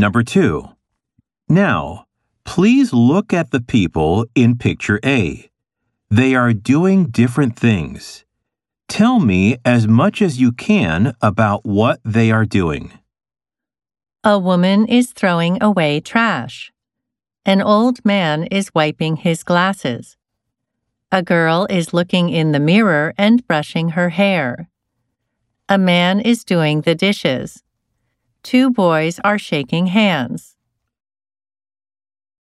Number two. Now, please look at the people in picture A. They are doing different things. Tell me as much as you can about what they are doing. A woman is throwing away trash. An old man is wiping his glasses. A girl is looking in the mirror and brushing her hair. A man is doing the dishes. Two boys are shaking hands.